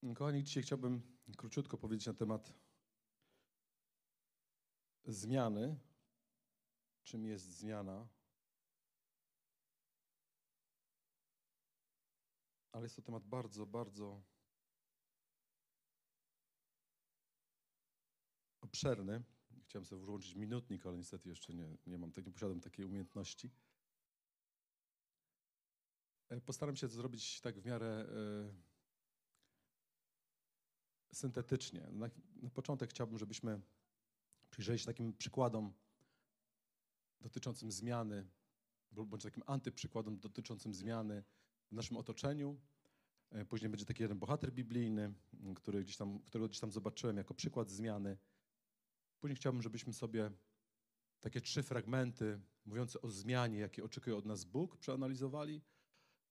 Kochani, dzisiaj chciałbym króciutko powiedzieć na temat zmiany. Czym jest zmiana? Ale jest to temat bardzo, bardzo obszerny. Chciałem sobie włączyć minutnik, ale niestety jeszcze nie, nie mam, nie posiadam takiej umiejętności. E, postaram się to zrobić tak w miarę y, syntetycznie. Na, na, początek chciałbym, żebyśmy przyjrzeli się takim przykładom dotyczącym zmiany, bądź takim antyprzykładom dotyczącym zmiany w naszym otoczeniu. E, później będzie taki jeden bohater biblijny, który gdzieś tam, którego gdzieś tam zobaczyłem jako przykład zmiany. Później chciałbym, żebyśmy sobie takie trzy fragmenty mówiące o zmianie, jakie oczekuje od nas Bóg, przeanalizowali,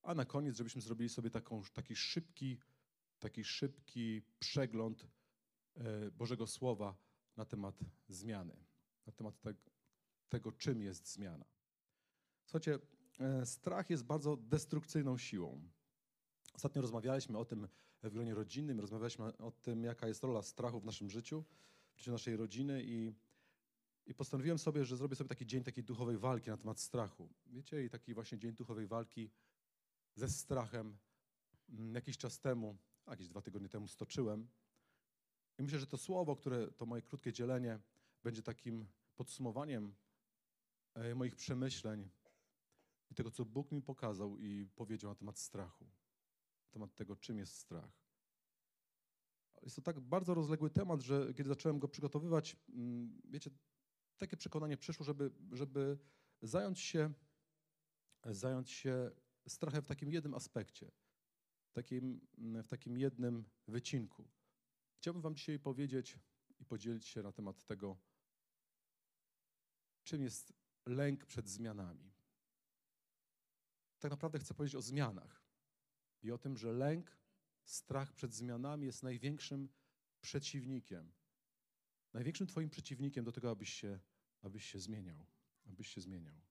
a na koniec, żebyśmy zrobili sobie taką, taki, szybki, taki szybki przegląd e, Bożego Słowa na temat zmiany, na temat tego, tego czym jest zmiana. Słuchajcie, e, strach jest bardzo destrukcyjną siłą. Ostatnio rozmawialiśmy o tym w gronie rodzinnym, rozmawialiśmy o tym, jaka jest rola strachu w naszym życiu w życiu naszej rodziny i, i postanowiłem sobie, że zrobię sobie taki dzień takiej duchowej walki na temat strachu. Wiecie, i taki właśnie dzień duchowej walki ze strachem mm, jakiś czas temu, jakieś dwa tygodnie temu stoczyłem. I myślę, że to słowo, które, to moje krótkie dzielenie będzie takim podsumowaniem e, moich przemyśleń i tego, co Bóg mi pokazał i powiedział na temat strachu, na temat tego, czym jest strach. Jest to tak bardzo rozległy temat, że kiedy zacząłem go przygotowywać, mm, wiecie, takie przekonanie przyszło, żeby, żeby zająć, się, zająć się strachem w takim jednym aspekcie, takim, w takim jednym wycinku. Chciałbym Wam dzisiaj powiedzieć i podzielić się na temat tego, czym jest lęk przed zmianami. Tak naprawdę chcę powiedzieć o zmianach i o tym, że lęk strach przed zmianami jest największym przeciwnikiem. Największym Twoim przeciwnikiem do tego, abyś się, abyś się zmieniał. Abyś się zmieniał.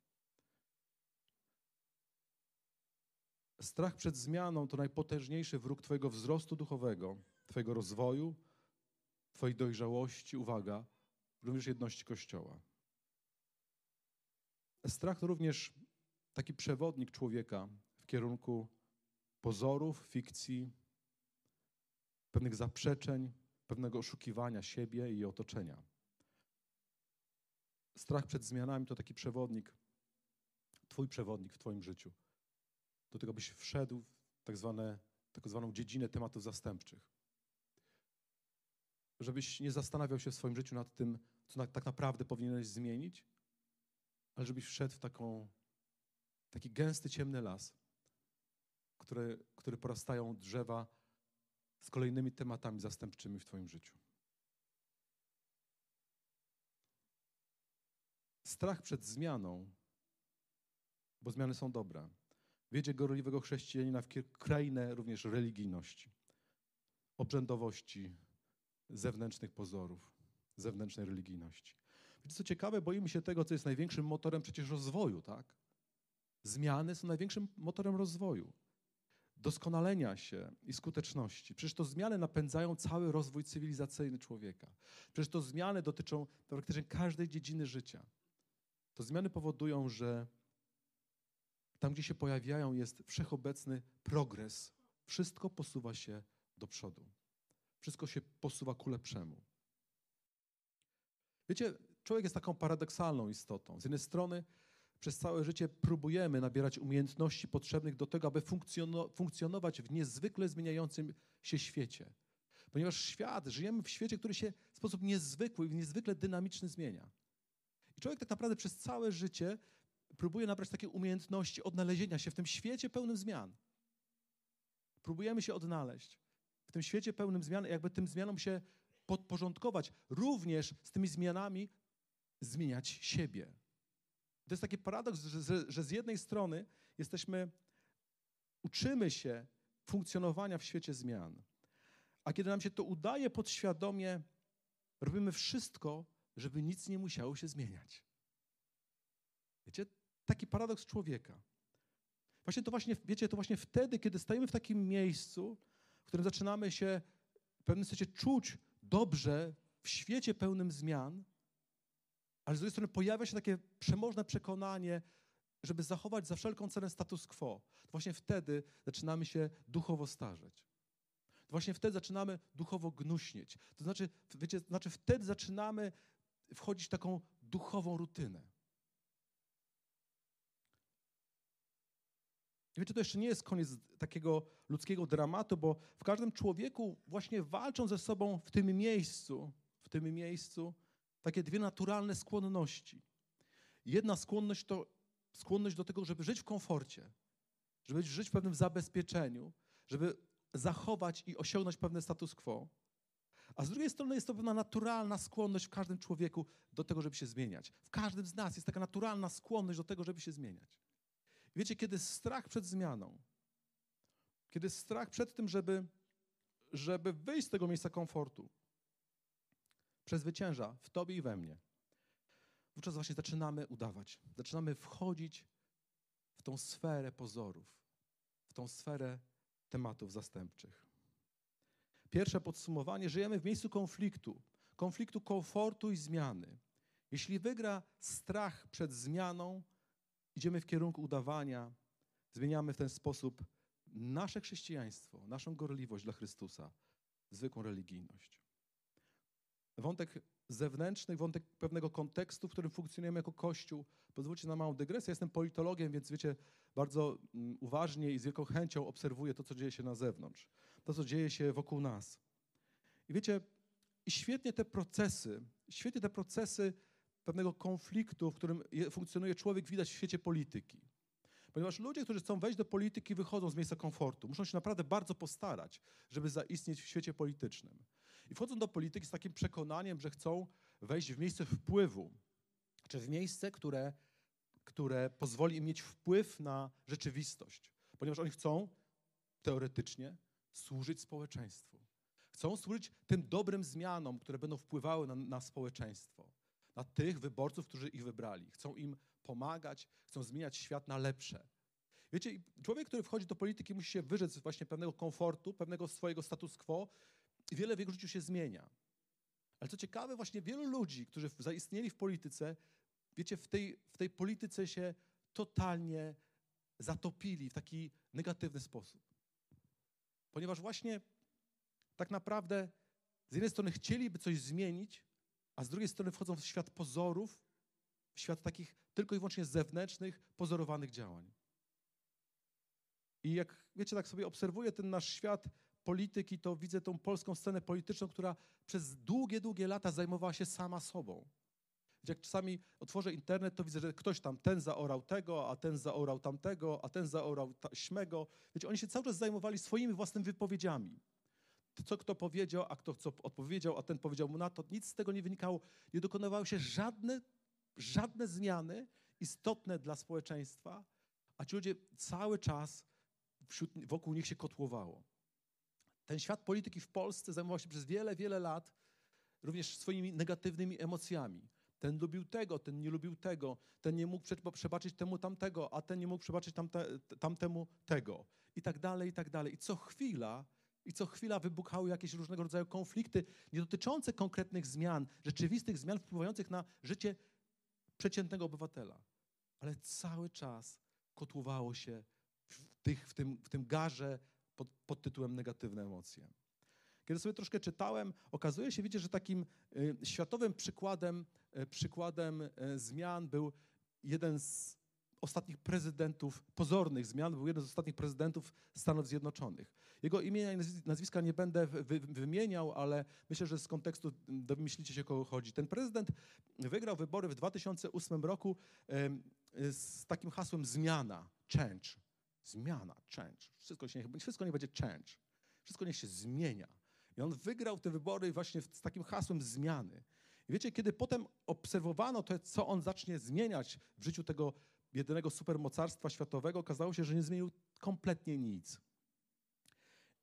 Strach przed zmianą to najpotężniejszy wróg Twojego wzrostu duchowego, Twojego rozwoju, Twojej dojrzałości, uwaga, również jedności Kościoła. Strach to również taki przewodnik człowieka w kierunku pozorów, fikcji, pewnych zaprzeczeń, pewnego oszukiwania siebie i otoczenia. Strach przed zmianami to taki przewodnik, Twój przewodnik w Twoim życiu. Do tego byś wszedł w tak, zwane, tak zwaną dziedzinę tematów zastępczych. Żebyś nie zastanawiał się w swoim życiu nad tym, co na, tak naprawdę powinieneś zmienić, ale żebyś wszedł w taką, taki gęsty, ciemny las, który, który porastają drzewa z kolejnymi tematami zastępczymi w Twoim życiu. Strach przed zmianą, bo zmiany są dobre, wiedzie gorliwego chrześcijanina w krainę również religijności, obrzędowości, zewnętrznych pozorów, zewnętrznej religijności. Wiecie, co ciekawe, boimy się tego, co jest największym motorem przecież rozwoju, tak? Zmiany są największym motorem rozwoju doskonalenia się i skuteczności. Przecież to zmiany napędzają cały rozwój cywilizacyjny człowieka. Przecież to zmiany dotyczą praktycznie każdej dziedziny życia. To zmiany powodują, że tam, gdzie się pojawiają, jest wszechobecny progres. Wszystko posuwa się do przodu. Wszystko się posuwa ku lepszemu. Wiecie, człowiek jest taką paradoksalną istotą. Z jednej strony przez całe życie próbujemy nabierać umiejętności potrzebnych do tego, aby funkcjonować w niezwykle zmieniającym się świecie. Ponieważ świat, żyjemy w świecie, który się w sposób niezwykły i niezwykle dynamiczny zmienia. I człowiek tak naprawdę przez całe życie próbuje nabrać takie umiejętności odnalezienia się w tym świecie pełnym zmian. Próbujemy się odnaleźć w tym świecie pełnym zmian, jakby tym zmianom się podporządkować, również z tymi zmianami zmieniać siebie. To jest taki paradoks, że, że z jednej strony jesteśmy, uczymy się funkcjonowania w świecie zmian, a kiedy nam się to udaje podświadomie, robimy wszystko, żeby nic nie musiało się zmieniać. Wiecie, taki paradoks człowieka. Właśnie to właśnie, wiecie, to właśnie wtedy, kiedy stajemy w takim miejscu, w którym zaczynamy się w pewnym sensie czuć dobrze w świecie pełnym zmian, ale z drugiej strony pojawia się takie przemożne przekonanie, żeby zachować za wszelką cenę status quo. To właśnie wtedy zaczynamy się duchowo starzeć. To właśnie wtedy zaczynamy duchowo gnuśnieć. To znaczy, wiecie, to znaczy wtedy zaczynamy wchodzić w taką duchową rutynę. I wiecie, to jeszcze nie jest koniec takiego ludzkiego dramatu, bo w każdym człowieku właśnie walczą ze sobą w tym miejscu, w tym miejscu takie dwie naturalne skłonności. Jedna skłonność to skłonność do tego, żeby żyć w komforcie, żeby żyć w pewnym zabezpieczeniu, żeby zachować i osiągnąć pewne status quo. A z drugiej strony jest to pewna naturalna skłonność w każdym człowieku do tego, żeby się zmieniać. W każdym z nas jest taka naturalna skłonność do tego, żeby się zmieniać. Wiecie, kiedy strach przed zmianą, kiedy strach przed tym, żeby, żeby wyjść z tego miejsca komfortu, przezwycięża w tobie i we mnie, wówczas właśnie zaczynamy udawać. Zaczynamy wchodzić w tą sferę pozorów, w tą sferę tematów zastępczych. Pierwsze podsumowanie: żyjemy w miejscu konfliktu, konfliktu komfortu i zmiany. Jeśli wygra strach przed zmianą, idziemy w kierunku udawania, zmieniamy w ten sposób nasze chrześcijaństwo, naszą gorliwość dla Chrystusa, zwykłą religijność. Wątek zewnętrzny, wątek pewnego kontekstu, w którym funkcjonujemy jako Kościół. Pozwólcie na małą dygresję. Jestem politologiem, więc wiecie, bardzo mm, uważnie i z wielką chęcią obserwuję to, co dzieje się na zewnątrz, to, co dzieje się wokół nas. I wiecie, i świetnie te procesy, świetnie te procesy pewnego konfliktu, w którym funkcjonuje człowiek, widać w świecie polityki. Ponieważ ludzie, którzy chcą wejść do polityki, wychodzą z miejsca komfortu. Muszą się naprawdę bardzo postarać, żeby zaistnieć w świecie politycznym. I wchodzą do polityki z takim przekonaniem, że chcą wejść w miejsce wpływu, czy w miejsce, które, które pozwoli im mieć wpływ na rzeczywistość. Ponieważ oni chcą teoretycznie służyć społeczeństwu. Chcą służyć tym dobrym zmianom, które będą wpływały na, na społeczeństwo, na tych wyborców, którzy ich wybrali. Chcą im pomagać, chcą zmieniać świat na lepsze. Wiecie, człowiek, który wchodzi do polityki, musi się wyrzec właśnie pewnego komfortu, pewnego swojego status quo i wiele w jego życiu się zmienia. Ale co ciekawe, właśnie wielu ludzi, którzy zaistnieli w polityce, wiecie, w tej, w tej polityce się totalnie zatopili w taki negatywny sposób. Ponieważ właśnie tak naprawdę z jednej strony chcieliby coś zmienić, a z drugiej strony wchodzą w świat pozorów, w świat takich tylko i wyłącznie zewnętrznych, pozorowanych działań. I jak wiecie, tak sobie obserwuję ten nasz świat polityki, to widzę tą polską scenę polityczną, która przez długie, długie lata zajmowała się sama sobą. Jak czasami otworzę internet, to widzę, że ktoś tam, ten zaorał tego, a ten zaorał tamtego, a ten zaorał śmego. Wiecie, oni się cały czas zajmowali swoimi własnymi wypowiedziami. Co kto powiedział, a kto co odpowiedział, a ten powiedział mu na to. Nic z tego nie wynikało. Nie dokonywały się żadne, żadne zmiany istotne dla społeczeństwa, a ci ludzie cały czas wśród, wokół nich się kotłowało. Ten świat polityki w Polsce zajmował się przez wiele, wiele lat również swoimi negatywnymi emocjami. Ten lubił tego, ten nie lubił tego, ten nie mógł przebaczyć temu tamtego, a ten nie mógł przebaczyć tamte, tamtemu tego. I tak dalej, i tak dalej. I co chwila, i co chwila wybuchały jakieś różnego rodzaju konflikty, nie dotyczące konkretnych zmian, rzeczywistych zmian wpływających na życie przeciętnego obywatela. Ale cały czas kotłowało się w, tych, w, tym, w tym garze pod, pod tytułem negatywne emocje. Kiedy sobie troszkę czytałem, okazuje się, wiecie, że takim y, światowym przykładem, y, przykładem y, zmian był jeden z ostatnich prezydentów, pozornych zmian, był jeden z ostatnich prezydentów Stanów Zjednoczonych. Jego imienia i nazwiska nie będę wy, wymieniał, ale myślę, że z kontekstu domyślicie się, kogo chodzi. Ten prezydent wygrał wybory w 2008 roku z takim hasłem zmiana, change. Zmiana, change. Wszystko, się, wszystko nie będzie change. Wszystko niech się zmienia. I on wygrał te wybory właśnie z takim hasłem zmiany. I wiecie, kiedy potem obserwowano to, co on zacznie zmieniać w życiu tego jedynego supermocarstwa światowego, okazało się, że nie zmienił kompletnie nic.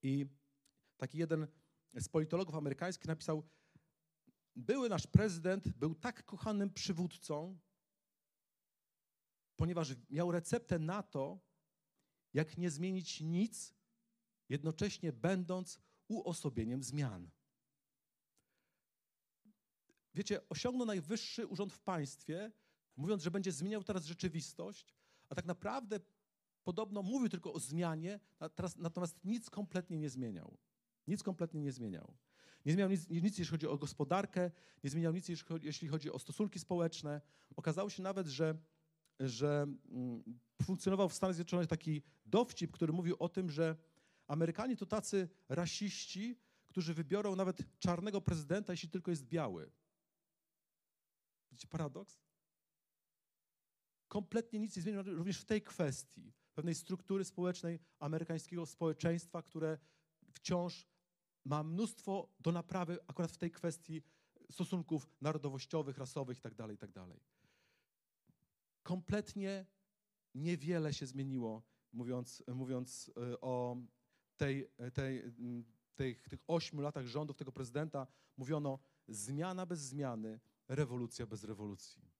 I taki jeden z politologów amerykańskich napisał, były nasz prezydent był tak kochanym przywódcą, ponieważ miał receptę na to, jak nie zmienić nic jednocześnie będąc uosobieniem zmian. Wiecie, osiągnął najwyższy urząd w państwie, mówiąc, że będzie zmieniał teraz rzeczywistość, a tak naprawdę podobno mówił tylko o zmianie, natomiast nic kompletnie nie zmieniał. Nic kompletnie nie zmieniał. Nie zmieniał nic, nic, jeśli chodzi o gospodarkę, nie zmieniał nic, jeśli chodzi, jeśli chodzi o stosunki społeczne. Okazało się nawet, że, że mm, funkcjonował w Stanach Zjednoczonych taki dowcip, który mówił o tym, że Amerykanie to tacy rasiści, którzy wybiorą nawet czarnego prezydenta, jeśli tylko jest biały. Widzicie paradoks? Kompletnie nic nie zmieniło również w tej kwestii, pewnej struktury społecznej amerykańskiego społeczeństwa, które wciąż ma mnóstwo do naprawy akurat w tej kwestii stosunków narodowościowych, rasowych itd. Tak itd. Tak Kompletnie niewiele się zmieniło, mówiąc, mówiąc e, o tej, tej, tej, tych ośmiu latach rządów tego prezydenta. Mówiono zmiana bez zmiany, rewolucja bez rewolucji.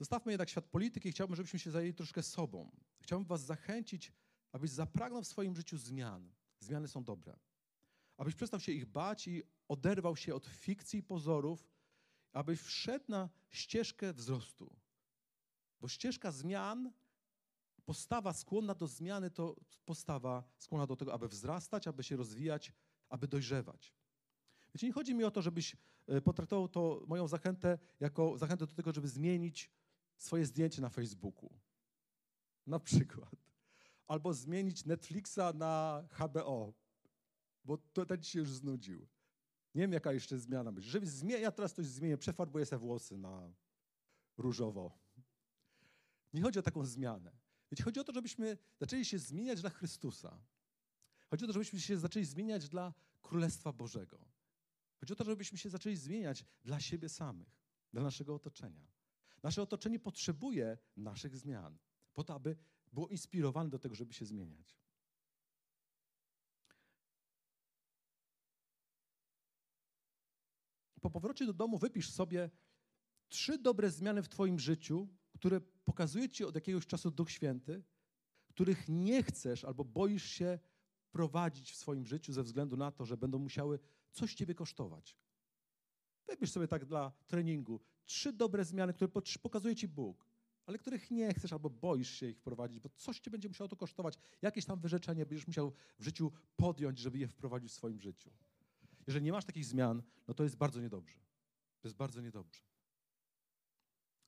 Zostawmy jednak świat polityki chciałbym, żebyśmy się zajęli troszkę sobą. Chciałbym was zachęcić, abyś zapragnął w swoim życiu zmian. Zmiany są dobre. Abyś przestał się ich bać i oderwał się od fikcji i pozorów, abyś wszedł na ścieżkę wzrostu. Bo ścieżka zmian, postawa skłonna do zmiany to postawa skłonna do tego, aby wzrastać, aby się rozwijać, aby dojrzewać. Wiecie, nie chodzi mi o to, żebyś e, potraktował to moją zachętę jako zachętę do tego, żeby zmienić swoje zdjęcie na Facebooku. Na przykład albo zmienić Netflixa na HBO, bo to ten ci się już znudził. Nie wiem, jaka jeszcze zmiana być. Żeby zmienić, ja teraz coś zmienię, przefarbuję sobie włosy na różowo. Nie chodzi o taką zmianę. Wiecie, chodzi o to, żebyśmy zaczęli się zmieniać dla Chrystusa. Chodzi o to, żebyśmy się zaczęli zmieniać dla Królestwa Bożego. Chodzi o to, żebyśmy się zaczęli zmieniać dla siebie samych, dla naszego otoczenia. Nasze otoczenie potrzebuje naszych zmian, po to, aby było inspirowane do tego, żeby się zmieniać. Po powrocie do domu wypisz sobie trzy dobre zmiany w Twoim życiu, które pokazuje Ci od jakiegoś czasu Duch Święty, których nie chcesz albo boisz się prowadzić w swoim życiu ze względu na to, że będą musiały coś Ciebie kosztować. Wypisz sobie tak dla treningu trzy dobre zmiany, które pokazuje Ci Bóg ale których nie chcesz albo boisz się ich wprowadzić, bo coś cię będzie musiało to kosztować. Jakieś tam wyrzeczenie będziesz musiał w życiu podjąć, żeby je wprowadzić w swoim życiu. Jeżeli nie masz takich zmian, no to jest bardzo niedobrze. To jest bardzo niedobrze.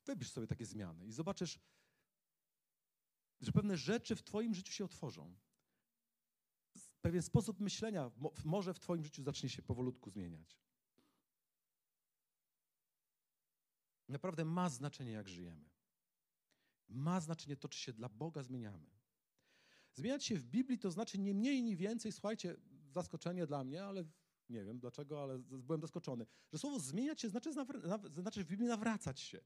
Wybierz sobie takie zmiany i zobaczysz, że pewne rzeczy w Twoim życiu się otworzą. Pewien sposób myślenia może w Twoim życiu zacznie się powolutku zmieniać. Naprawdę ma znaczenie, jak żyjemy ma znaczenie to, czy się dla Boga zmieniamy. Zmieniać się w Biblii to znaczy nie mniej, nie więcej, słuchajcie, zaskoczenie dla mnie, ale nie wiem dlaczego, ale byłem zaskoczony, że słowo zmieniać się znaczy, znaczy w Biblii nawracać się.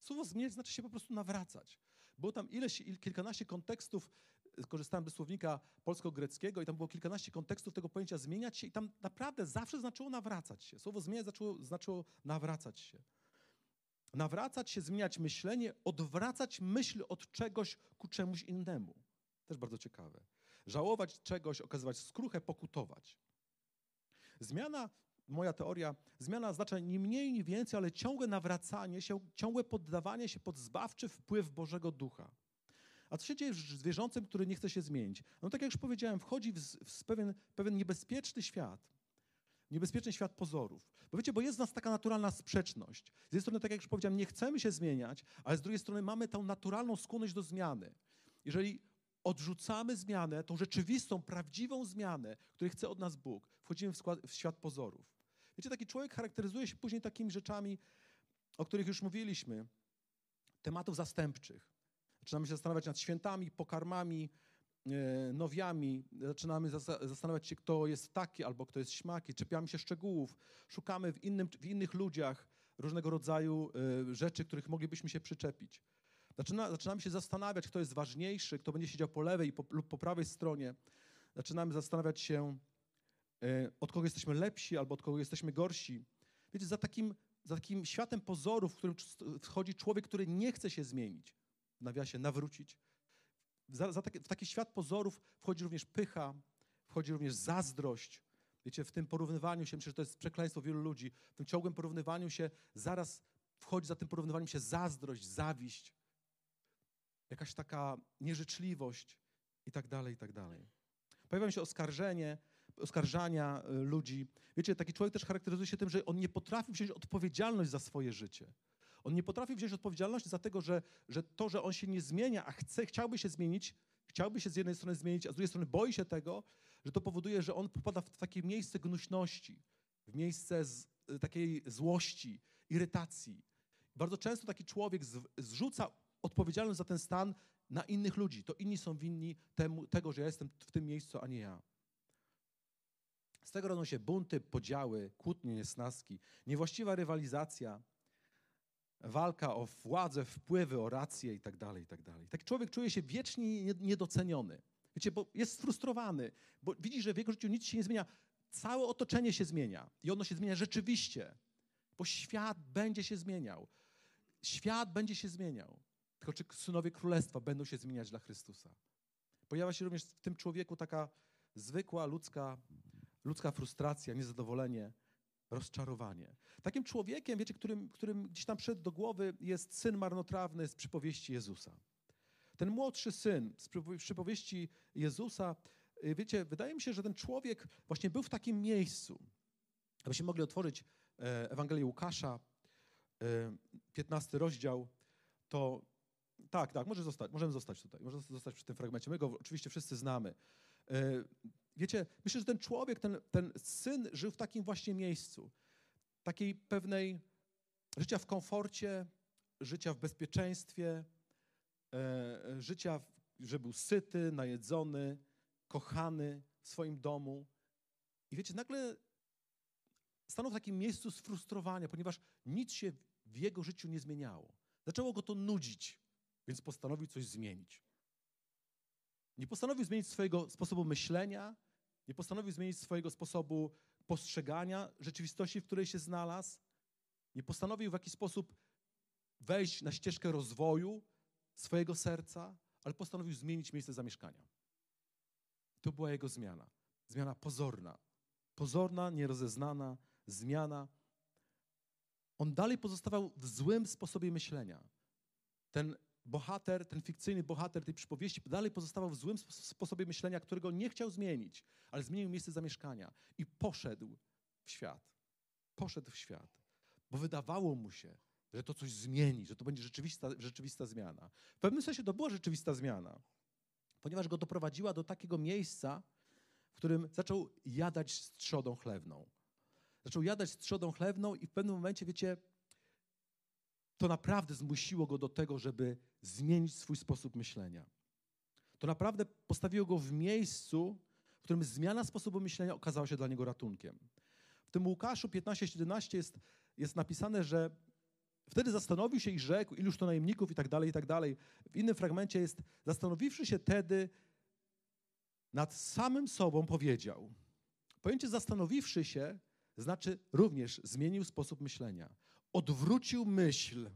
Słowo zmieniać znaczy się po prostu nawracać. Było tam ileś, kilkanaście kontekstów, korzystałem ze słownika polsko-greckiego i tam było kilkanaście kontekstów tego pojęcia zmieniać się i tam naprawdę zawsze znaczyło nawracać się. Słowo zmieniać znaczyło, znaczyło nawracać się. Nawracać się, zmieniać myślenie, odwracać myśl od czegoś ku czemuś innemu. Też bardzo ciekawe. Żałować czegoś, okazywać skruchę, pokutować. Zmiana, moja teoria, zmiana oznacza nie mniej, nie więcej, ale ciągłe nawracanie się, ciągłe poddawanie się pod zbawczy wpływ Bożego Ducha. A co się dzieje z wierzącym, który nie chce się zmienić? No tak jak już powiedziałem, wchodzi w, w pewien, pewien niebezpieczny świat niebezpieczny świat pozorów. Bo wiecie, bo jest w nas taka naturalna sprzeczność. Z jednej strony, tak jak już powiedziałem, nie chcemy się zmieniać, ale z drugiej strony mamy tą naturalną skłonność do zmiany. Jeżeli odrzucamy zmianę, tą rzeczywistą, prawdziwą zmianę, której chce od nas Bóg, wchodzimy w, skład, w świat pozorów. Wiecie, taki człowiek charakteryzuje się później takimi rzeczami, o których już mówiliśmy, tematów zastępczych. Zaczynamy się zastanawiać nad świętami, pokarmami, nowiami, zaczynamy zastanawiać się, kto jest taki albo kto jest śmaki, czepiamy się szczegółów, szukamy w, innym, w innych ludziach różnego rodzaju e, rzeczy, których moglibyśmy się przyczepić. Zaczyna, zaczynamy się zastanawiać, kto jest ważniejszy, kto będzie siedział po lewej po, lub po prawej stronie. Zaczynamy zastanawiać się, e, od kogo jesteśmy lepsi albo od kogo jesteśmy gorsi. Wiecie, za takim, za takim światem pozorów, w którym wchodzi człowiek, który nie chce się zmienić, w nawiasie nawrócić, za, za taki, w taki świat pozorów wchodzi również pycha, wchodzi również zazdrość. Wiecie, w tym porównywaniu się, myślę, że to jest przekleństwo wielu ludzi, w tym ciągłym porównywaniu się zaraz wchodzi za tym porównywaniem się zazdrość, zawiść, jakaś taka nieżyczliwość i tak dalej, i tak dalej. Pojawiają się oskarżenie, oskarżania y, ludzi. Wiecie, taki człowiek też charakteryzuje się tym, że on nie potrafi wziąć odpowiedzialność za swoje życie. On nie potrafi wziąć odpowiedzialności za tego, że, że to, że on się nie zmienia, a chce, chciałby się zmienić, chciałby się z jednej strony zmienić, a z drugiej strony boi się tego, że to powoduje, że on popada w takie miejsce gnuśności, w miejsce z, y, takiej złości, irytacji. Bardzo często taki człowiek z, zrzuca odpowiedzialność za ten stan na innych ludzi. To inni są winni temu, tego, że ja jestem w tym miejscu, a nie ja. Z tego rodzą się bunty, podziały, kłótnie, niesnaski, niewłaściwa rywalizacja, walka o władzę, wpływy, o rację itd., tak itd. Tak Taki człowiek czuje się wiecznie niedoceniony. Wiecie, bo jest sfrustrowany, bo widzi, że w jego życiu nic się nie zmienia. Całe otoczenie się zmienia i ono się zmienia rzeczywiście, bo świat będzie się zmieniał. Świat będzie się zmieniał. Tylko czy synowie królestwa będą się zmieniać dla Chrystusa? Pojawia się również w tym człowieku taka zwykła ludzka, ludzka frustracja, niezadowolenie, rozczarowanie. Takim człowiekiem, wiecie, którym, którym gdzieś tam przed do głowy jest syn marnotrawny z przypowieści Jezusa. Ten młodszy syn z przypowieści Jezusa, y, wiecie, wydaje mi się, że ten człowiek właśnie był w takim miejscu. Abyśmy mogli otworzyć e, Ewangelię Łukasza, 15 e, rozdział, to tak, tak, może zostać, możemy zostać tutaj, możemy zostać przy tym fragmencie. My go oczywiście wszyscy znamy. E, wiecie, myślę, że ten człowiek, ten, ten syn żył w takim właśnie miejscu. Takiej pewnej życia w komforcie, życia w bezpieczeństwie, e, życia, że był syty, najedzony, kochany w swoim domu. I wiecie, nagle stanął w takim miejscu sfrustrowania, ponieważ nic się w jego życiu nie zmieniało. Zaczęło go to nudzić, więc postanowił coś zmienić. Nie postanowił zmienić swojego sposobu myślenia, nie postanowił zmienić swojego sposobu postrzegania rzeczywistości, w której się znalazł. Nie postanowił w jakiś sposób wejść na ścieżkę rozwoju swojego serca, ale postanowił zmienić miejsce zamieszkania. To była jego zmiana. Zmiana pozorna. Pozorna, nierozeznana zmiana. On dalej pozostawał w złym sposobie myślenia. Ten bohater, ten fikcyjny bohater tej przypowieści dalej pozostawał w złym sposobie myślenia, którego nie chciał zmienić, ale zmienił miejsce zamieszkania i poszedł w świat. Poszedł w świat, bo wydawało mu się, że to coś zmieni, że to będzie rzeczywista, rzeczywista zmiana. W pewnym sensie to była rzeczywista zmiana, ponieważ go doprowadziła do takiego miejsca, w którym zaczął jadać z trzodą chlewną. Zaczął jadać z trzodą chlewną i w pewnym momencie, wiecie, to naprawdę zmusiło go do tego, żeby zmienić swój sposób myślenia. To naprawdę postawiło go w miejscu, w którym zmiana sposobu myślenia okazała się dla niego ratunkiem. W tym Łukaszu 15:17 jest, jest napisane, że wtedy zastanowił się i rzekł, iluż to najemników i tak dalej, i tak dalej. W innym fragmencie jest, zastanowiwszy się tedy nad samym sobą powiedział. Pojęcie zastanowiwszy się znaczy również zmienił sposób myślenia odwrócił myśl,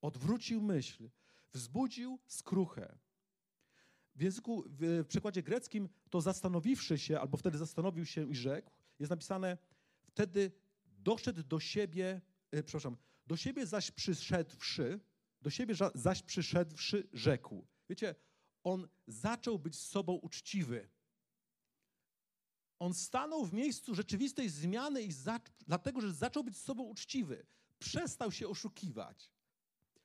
odwrócił myśl, wzbudził skruchę. W języku, w przekładzie greckim to zastanowiwszy się, albo wtedy zastanowił się i rzekł, jest napisane wtedy doszedł do siebie, e, przepraszam, do siebie zaś przyszedłszy, do siebie zaś przyszedłszy rzekł. Wiecie, on zaczął być z sobą uczciwy. On stanął w miejscu rzeczywistej zmiany i za, dlatego, że zaczął być z sobą uczciwy przestał się oszukiwać.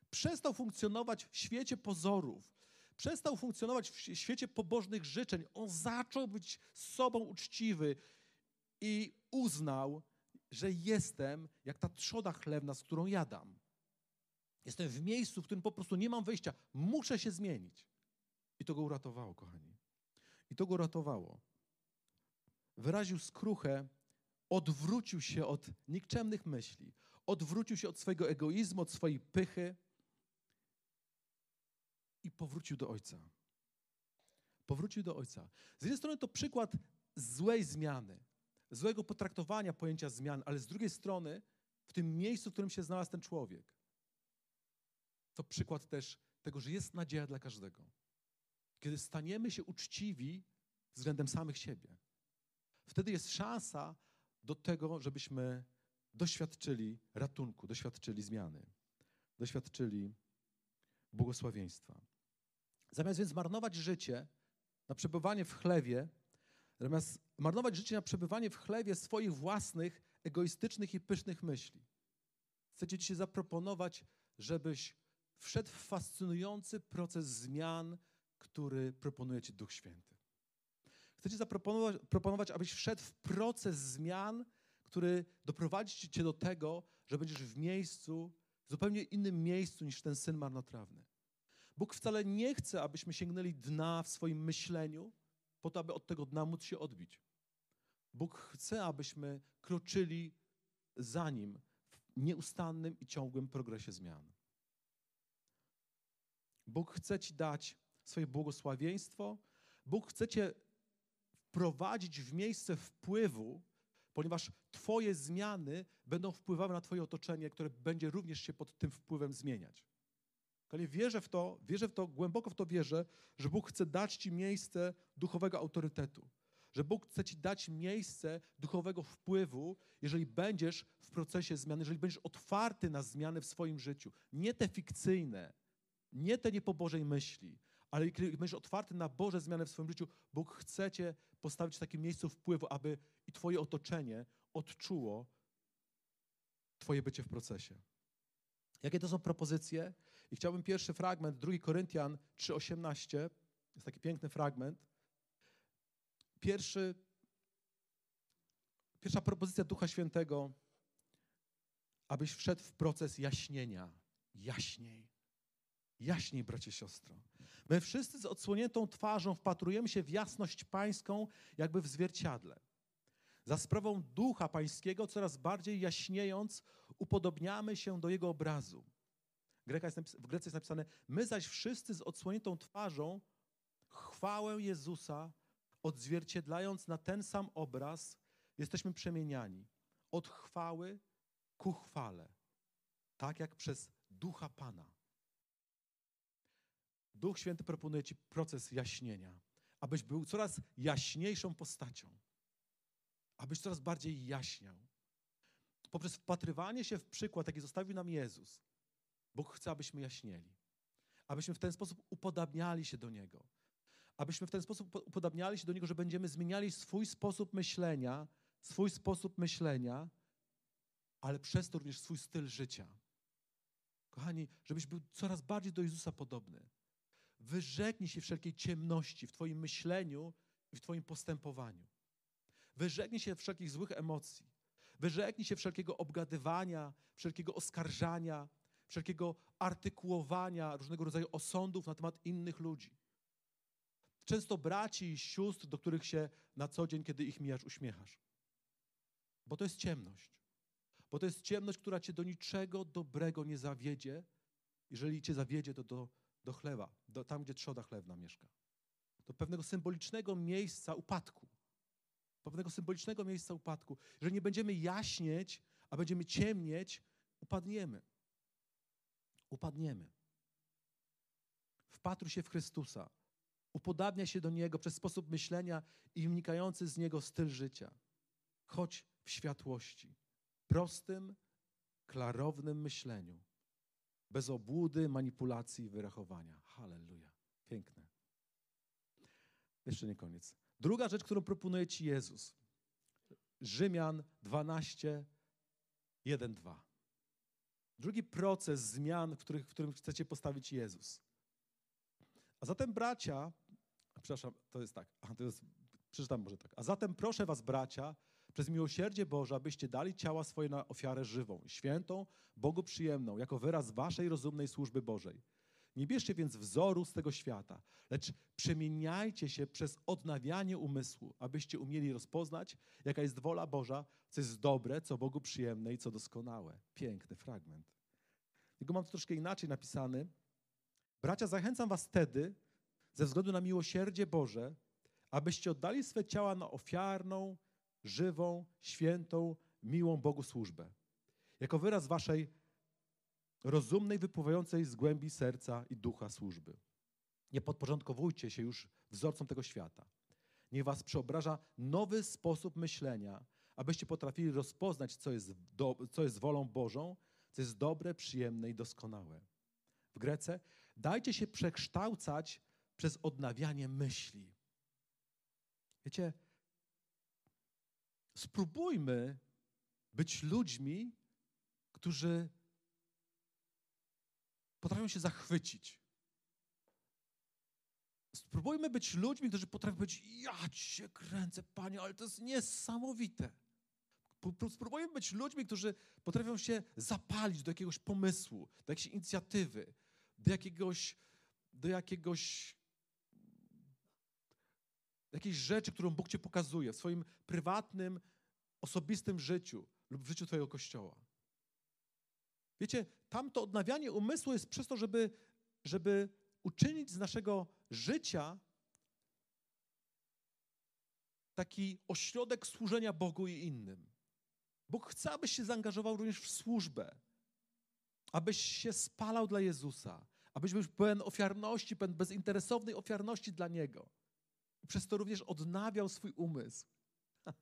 Przestał funkcjonować w świecie pozorów. Przestał funkcjonować w świecie pobożnych życzeń. On zaczął być sobą uczciwy i uznał, że jestem jak ta trzoda chlewna, z którą jadam. Jestem w miejscu, w którym po prostu nie mam wyjścia. Muszę się zmienić. I to go uratowało, kochani. I to go uratowało. Wyraził skruchę, odwrócił się od nikczemnych myśli, odwrócił się od swojego egoizmu, od swojej pychy i powrócił do Ojca. Powrócił do Ojca. Z jednej strony to przykład złej zmiany, złego potraktowania pojęcia zmian, ale z drugiej strony w tym miejscu, w którym się znalazł ten człowiek, to przykład też tego, że jest nadzieja dla każdego. kiedy staniemy się uczciwi względem samych siebie. Wtedy jest szansa do tego, żebyśmy doświadczyli ratunku, doświadczyli zmiany, doświadczyli błogosławieństwa. Zamiast więc marnować życie na przebywanie w chlewie, zamiast marnować życie na przebywanie w chlewie swoich własnych, egoistycznych i pysznych myśli, chcecie dzisiaj zaproponować, żebyś wszedł w fascynujący proces zmian, który proponuje Ci Duch Święty. Chcecie zaproponować, proponować, abyś wszedł w proces zmian, który doprowadzi Cię do tego, że będziesz w miejscu, zupełnie innym miejscu niż ten syn marnotrawny. Bóg wcale nie chce, abyśmy sięgnęli dna w swoim myśleniu, po to, aby od tego dna móc się odbić. Bóg chce, abyśmy kroczyli za Nim w nieustannym i ciągłym progresie zmian. Bóg chce Ci dać swoje błogosławieństwo. Bóg chce Cię wprowadzić w miejsce wpływu, ponieważ Twoje zmiany będą wpływały na Twoje otoczenie, które będzie również się pod tym wpływem zmieniać. Ale wierzę w to, wierzę w to, głęboko w to wierzę, że Bóg chce dać Ci miejsce duchowego autorytetu. Że Bóg chce Ci dać miejsce duchowego wpływu, jeżeli będziesz w procesie zmiany, jeżeli będziesz otwarty na zmiany w swoim życiu. Nie te fikcyjne, nie te nie po Bożej myśli, ale kiedy będziesz otwarty na Boże zmiany w swoim życiu, Bóg chce Cię postawić w takim miejscu wpływu, aby i Twoje otoczenie odczuło Twoje bycie w procesie. Jakie to są propozycje? I chciałbym pierwszy fragment, 2 Koryntian 3,18, jest taki piękny fragment. Pierwszy, pierwsza propozycja Ducha Świętego, abyś wszedł w proces jaśnienia. Jaśniej. Jaśniej, bracie, siostro. My wszyscy z odsłoniętą twarzą wpatrujemy się w jasność pańską, jakby w zwierciadle. Za sprawą Ducha Pańskiego, coraz bardziej jaśniejąc, upodobniamy się do Jego obrazu. w Grece jest napisane, my zaś wszyscy z odsłoniętą twarzą chwałę Jezusa, odzwierciedlając na ten sam obraz, jesteśmy przemieniani od chwały ku chwale, tak jak przez Ducha Pana. Duch Święty proponuje Ci proces jaśnienia, abyś był coraz jaśniejszą postacią, abyś coraz bardziej jaśniał. Poprzez wpatrywanie się w przykład, jaki zostawił nam Jezus, Bóg chce, abyśmy jaśnieli, abyśmy w ten sposób upodabniali się do Niego, abyśmy w ten sposób upodabniali się do Niego, że będziemy zmieniali swój sposób myślenia, swój sposób myślenia, ale przez to również swój styl życia. Kochani, żebyś był coraz bardziej do Jezusa podobny. Wyrzeknij się wszelkiej ciemności w Twoim myśleniu i w Twoim postępowaniu. Wyrzeknij się wszelkich złych emocji. Wyrzeknij się wszelkiego obgadywania, wszelkiego oskarżania, wszelkiego artykułowania różnego rodzaju osądów na temat innych ludzi. Często braci i sióstr, do których się na co dzień, kiedy ich mijasz, uśmiechasz. Bo to jest ciemność. Bo to jest ciemność, która cię do niczego dobrego nie zawiedzie. Jeżeli cię zawiedzie, to do do do, tam, gdzie trzoda chlewna mieszka. Do pewnego symbolicznego miejsca upadku. Pewnego symbolicznego miejsca upadku. Jeżeli nie będziemy jaśnieć, a będziemy ciemnieć, upadniemy. Upadniemy. Wpatruj się w Chrystusa. Upodabnia się do Niego przez sposób myślenia i wynikający z Niego styl życia. Chodź w światłości, prostym, klarownym myśleniu bez obłudy, manipulacji i wyrachowania. Halleluja. Piękne. Jeszcze nie koniec. Druga rzecz, którą proponuje Ci Jezus. Rzymian 12, 1, 2. Drugi proces zmian, w, których, w którym chcecie postawić Jezus. A zatem bracia, przepraszam, to jest tak, to jest, przeczytam może tak. A zatem proszę was bracia, przez miłosierdzie Boże, abyście dali ciała swoje na ofiarę żywą, świętą, Bogu przyjemną, jako wyraz waszej rozumnej służby Bożej. Nie bierzcie więc wzoru z tego świata, lecz przemieniajcie się przez odnawianie umysłu, abyście umieli rozpoznać, jaka jest wola Boża, co jest dobre, co Bogu przyjemne i co doskonałe. Piękny fragment. Tylko mam to troszkę inaczej napisany. Bracia, zachęcam was wtedy, ze względu na miłosierdzie Boże, abyście oddali swe ciała na ofiarną, żywą, świętą, miłą Bogu służbę. Jako wyraz waszej rozumnej, wypływającej z głębi serca i ducha służby. Nie podporządkowujcie się już wzorcom tego świata. Niech was przeobraża nowy sposób myślenia, abyście potrafili rozpoznać, co jest, do, co jest wolą Bożą, co jest dobre, przyjemne i doskonałe. W Grece dajcie się przekształcać przez odnawianie myśli. Wiecie, spróbujmy być ludźmi, którzy potrafią się zachwycić. Spróbujmy być ludźmi, którzy potrafią powiedzieć: Ja cię kręcę, panie, ale to jest niesamowite. Spróbujmy być ludźmi, którzy potrafią się zapalić do jakiegoś pomysłu, do jakiejś inicjatywy, do jakiegoś, do jakiegoś jakiejś rzeczy, którą Bóg ci pokazuje w swoim prywatnym, osobistym życiu lub w życiu Twojego kościoła. Wiecie, tamto odnawianie umysłu jest przez to, żeby, żeby uczynić z naszego życia taki ośrodek służenia Bogu i innym. Bóg chce, abyś się zaangażował również w służbę, abyś się spalał dla Jezusa, abyś był pełen ofiarności, pełen bezinteresownej ofiarności dla Niego. Przez to również odnawiał swój umysł.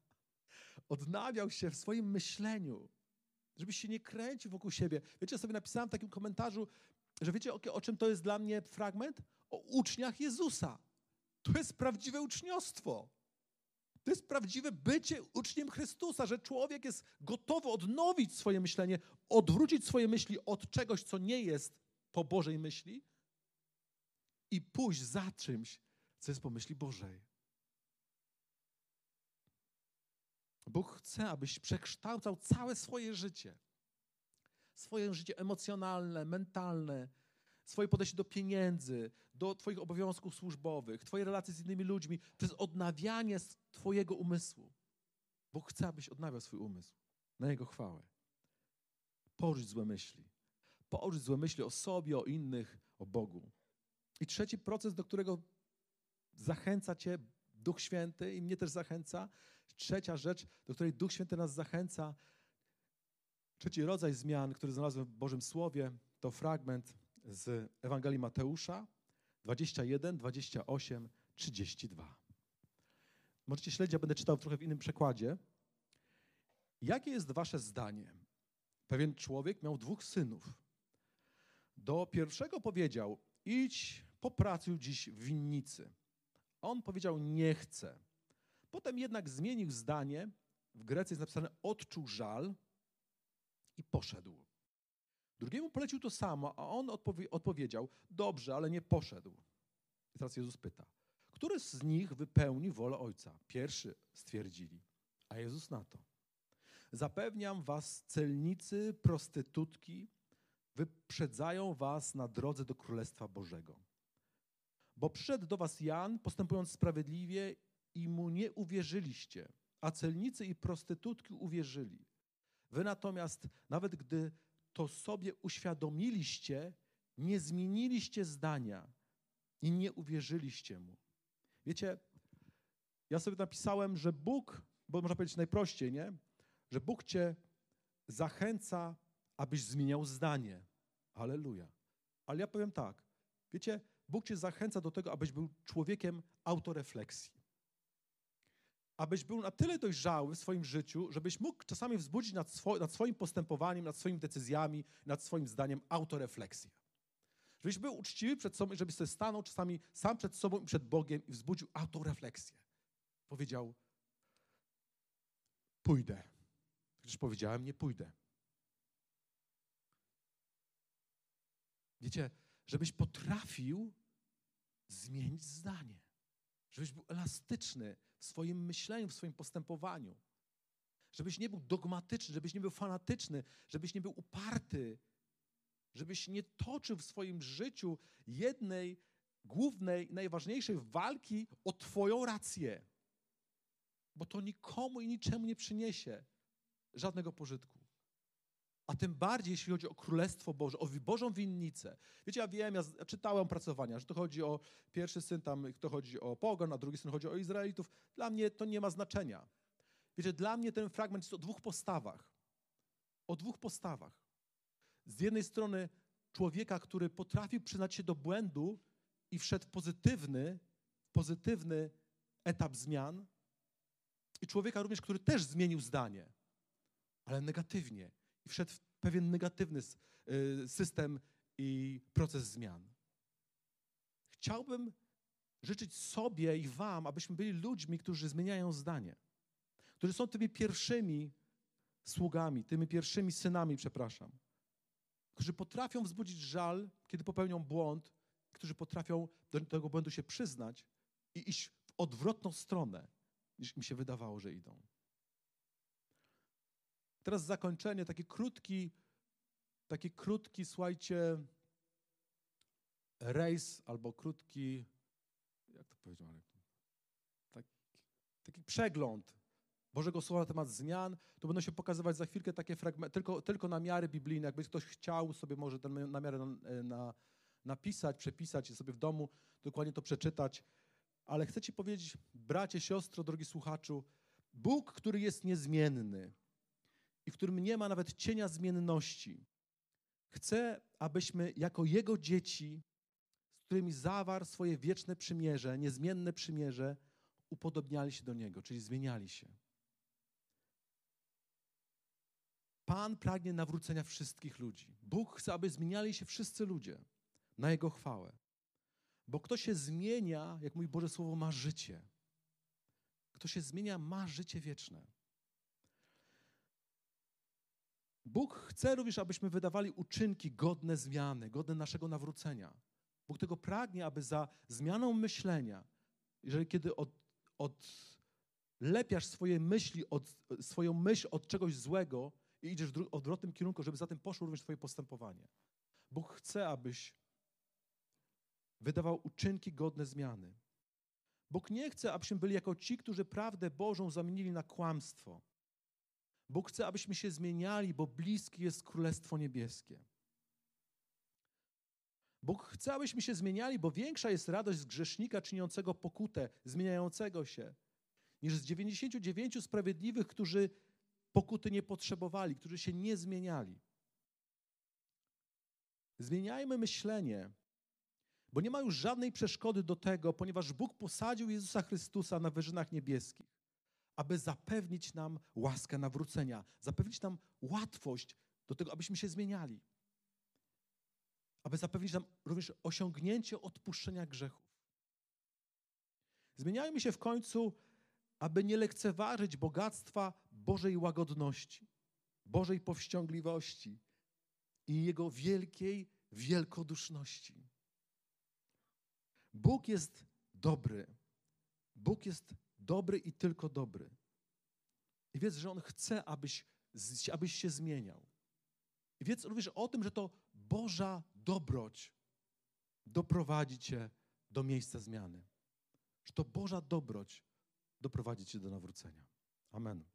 odnawiał się w swoim myśleniu, żebyś się nie kręcił wokół siebie. Wiecie, ja sobie napisałem w takim komentarzu, że wiecie, o, o czym to jest dla mnie fragment? O uczniach Jezusa. To jest prawdziwe uczniostwo. To jest prawdziwe bycie uczniem Chrystusa, że człowiek jest gotowy odnowić swoje myślenie, odwrócić swoje myśli od czegoś, co nie jest po Bożej myśli i pójść za czymś, co jest po myśli Bożej. Bóg chce, abyś przekształcał całe swoje życie. Swoje życie emocjonalne, mentalne, swoje podejście do pieniędzy, do Twoich obowiązków służbowych, Twoje relacje z innymi ludźmi, przez odnawianie Twojego umysłu. Bóg chce, abyś odnawiał swój umysł na Jego chwałę. Porzuć złe myśli. Porzuć złe myśli o sobie, o innych, o Bogu. I trzeci proces, do którego zachęca Cię Duch Święty i mnie też zachęca. Trzecia rzecz, do której Duch Święty nas zachęca. Trzeci rodzaj zmian, który znalazłem w Bożym Słowie, to fragment z Ewangelii Mateusza 21, 28, 32. Możecie śledzić, ja będę czytał trochę w innym przekładzie. Jakie jest wasze zdanie? Pewien człowiek miał dwóch synów. Do pierwszego powiedział: Idź, popracuj dziś w winnicy. On powiedział: Nie chcę. Potem jednak zmienił zdanie. W Grecji jest napisane: Odczuł żal i poszedł. Drugiemu polecił to samo, a on odpowie odpowiedział: Dobrze, ale nie poszedł. I teraz Jezus pyta: Który z nich wypełni wolę Ojca? Pierwszy stwierdzili, a Jezus na to. Zapewniam was, celnicy, prostytutki wyprzedzają was na drodze do Królestwa Bożego. Bo przyszedł do was Jan, postępując sprawiedliwie i mu nie uwierzyliście, a celnicy i prostytutki uwierzyli. Wy natomiast, nawet gdy to sobie uświadomiliście, nie zmieniliście zdania i nie uwierzyliście mu. Wiecie, ja sobie napisałem, że Bóg, bo można powiedzieć najprościej, nie? Że Bóg cię zachęca, abyś zmieniał zdanie. Aleluja. Ale ja powiem tak. Wiecie, Bóg cię zachęca do tego, abyś był człowiekiem autorefleksji abyś był na tyle dojrzały w swoim życiu, żebyś mógł czasami wzbudzić nad, swo nad swoim postępowaniem, nad swoimi decyzjami, nad swoim zdaniem autorefleksję. Żebyś był uczciwy przed sobą i żebyś sobie stanął czasami sam przed sobą i przed Bogiem i wzbudził autorefleksję. Powiedział, pójdę. Gdyż powiedziałem, nie pójdę. Wiecie, żebyś potrafił zmienić zdanie. Żebyś był elastyczny w swoim myśleniu, w swoim postępowaniu. Żebyś nie był dogmatyczny, żebyś nie był fanatyczny, żebyś nie był uparty, żebyś nie toczył w swoim życiu jednej głównej, najważniejszej walki o Twoją rację. Bo to nikomu i niczemu nie przyniesie żadnego pożytku. A tym bardziej, jeśli chodzi o Królestwo Boże, o Bożą winnicę. Wiecie, ja wiem, ja czytałem pracowania, że to chodzi o pierwszy syn, tam to chodzi o pogon, a drugi syn chodzi o Izraelitów. Dla mnie to nie ma znaczenia. Wiecie, dla mnie ten fragment jest o dwóch postawach. O dwóch postawach. Z jednej strony człowieka, który potrafił przyznać się do błędu i wszedł w pozytywny, pozytywny etap zmian i człowieka również, który też zmienił zdanie, ale negatywnie i wszedł w pewien negatywny y, system i proces zmian. Chciałbym życzyć sobie i Wam, abyśmy byli ludźmi, którzy zmieniają zdanie, którzy są tymi pierwszymi sługami, tymi pierwszymi synami, przepraszam, którzy potrafią wzbudzić żal, kiedy popełnią błąd, którzy potrafią do tego błędu się przyznać i iść w odwrotną stronę, niż mi się wydawało, że idą. Teraz zakończenie, taki krótki, taki krótki, słuchajcie, rejs albo krótki, jak to powiedział Marek? Tak, taki przegląd Bożego Słowa na temat zmian. Tu będą się pokazywać za chwilkę takie fragmenty, tylko, tylko namiary biblijne. Jakby ktoś chciał sobie może ten na, na, napisać, przepisać i sobie w domu dokładnie to przeczytać. Ale chcę Ci powiedzieć, bracie, siostro, drogi słuchaczu, Bóg, który jest niezmienny i w którym nie ma nawet cienia zmienności, chce, abyśmy jako Jego dzieci, z którymi zawarł swoje wieczne przymierze, niezmienne przymierze, upodobniali się do Niego, czyli zmieniali się. Pan pragnie nawrócenia wszystkich ludzi. Bóg chce, aby zmieniali się wszyscy ludzie na Jego chwałę. Bo kto się zmienia, jak mój Boże Słowo, ma życie. Kto się zmienia, ma życie wieczne. Bóg chce również, abyśmy wydawali uczynki godne zmiany, godne naszego nawrócenia. Bóg tego pragnie, aby za zmianą myślenia, jeżeli kiedy od, odlepiasz swoje myśli, od, swoją myśl od czegoś złego i idziesz w odwrotnym kierunku, żeby za tym poszło również Twoje postępowanie. Bóg chce, abyś wydawał uczynki godne zmiany. Bóg nie chce, abyśmy byli jako ci, którzy prawdę Bożą zamienili na kłamstwo. Bóg chce, abyśmy się zmieniali, bo bliskie jest Królestwo Niebieskie. Bóg chce, abyśmy się zmieniali, bo większa jest radość z grzesznika czyniącego pokutę, zmieniającego się, niż z 99 sprawiedliwych, którzy pokuty nie potrzebowali, którzy się nie zmieniali. Zmieniajmy myślenie, bo nie ma już żadnej przeszkody do tego, ponieważ Bóg posadził Jezusa Chrystusa na wyżynach niebieskich, aby zapewnić nam łaskę nawrócenia, zapewnić nam łatwość do tego, abyśmy się zmieniali, aby zapewnić nam również osiągnięcie odpuszczenia grzechów. Zmieniajmy się w końcu, aby nie lekceważyć bogactwa Bożej łagodności, Bożej powściągliwości i Jego wielkiej wielkoduszności. Bóg jest dobry. Bóg jest dobry i tylko dobry. I wiedz, że On chce, abyś, abyś się zmieniał. I wiedz również o tym, że to Boża dobroć doprowadzi cię do miejsca zmiany. Że to Boża dobroć doprowadzi cię do nawrócenia. Amen.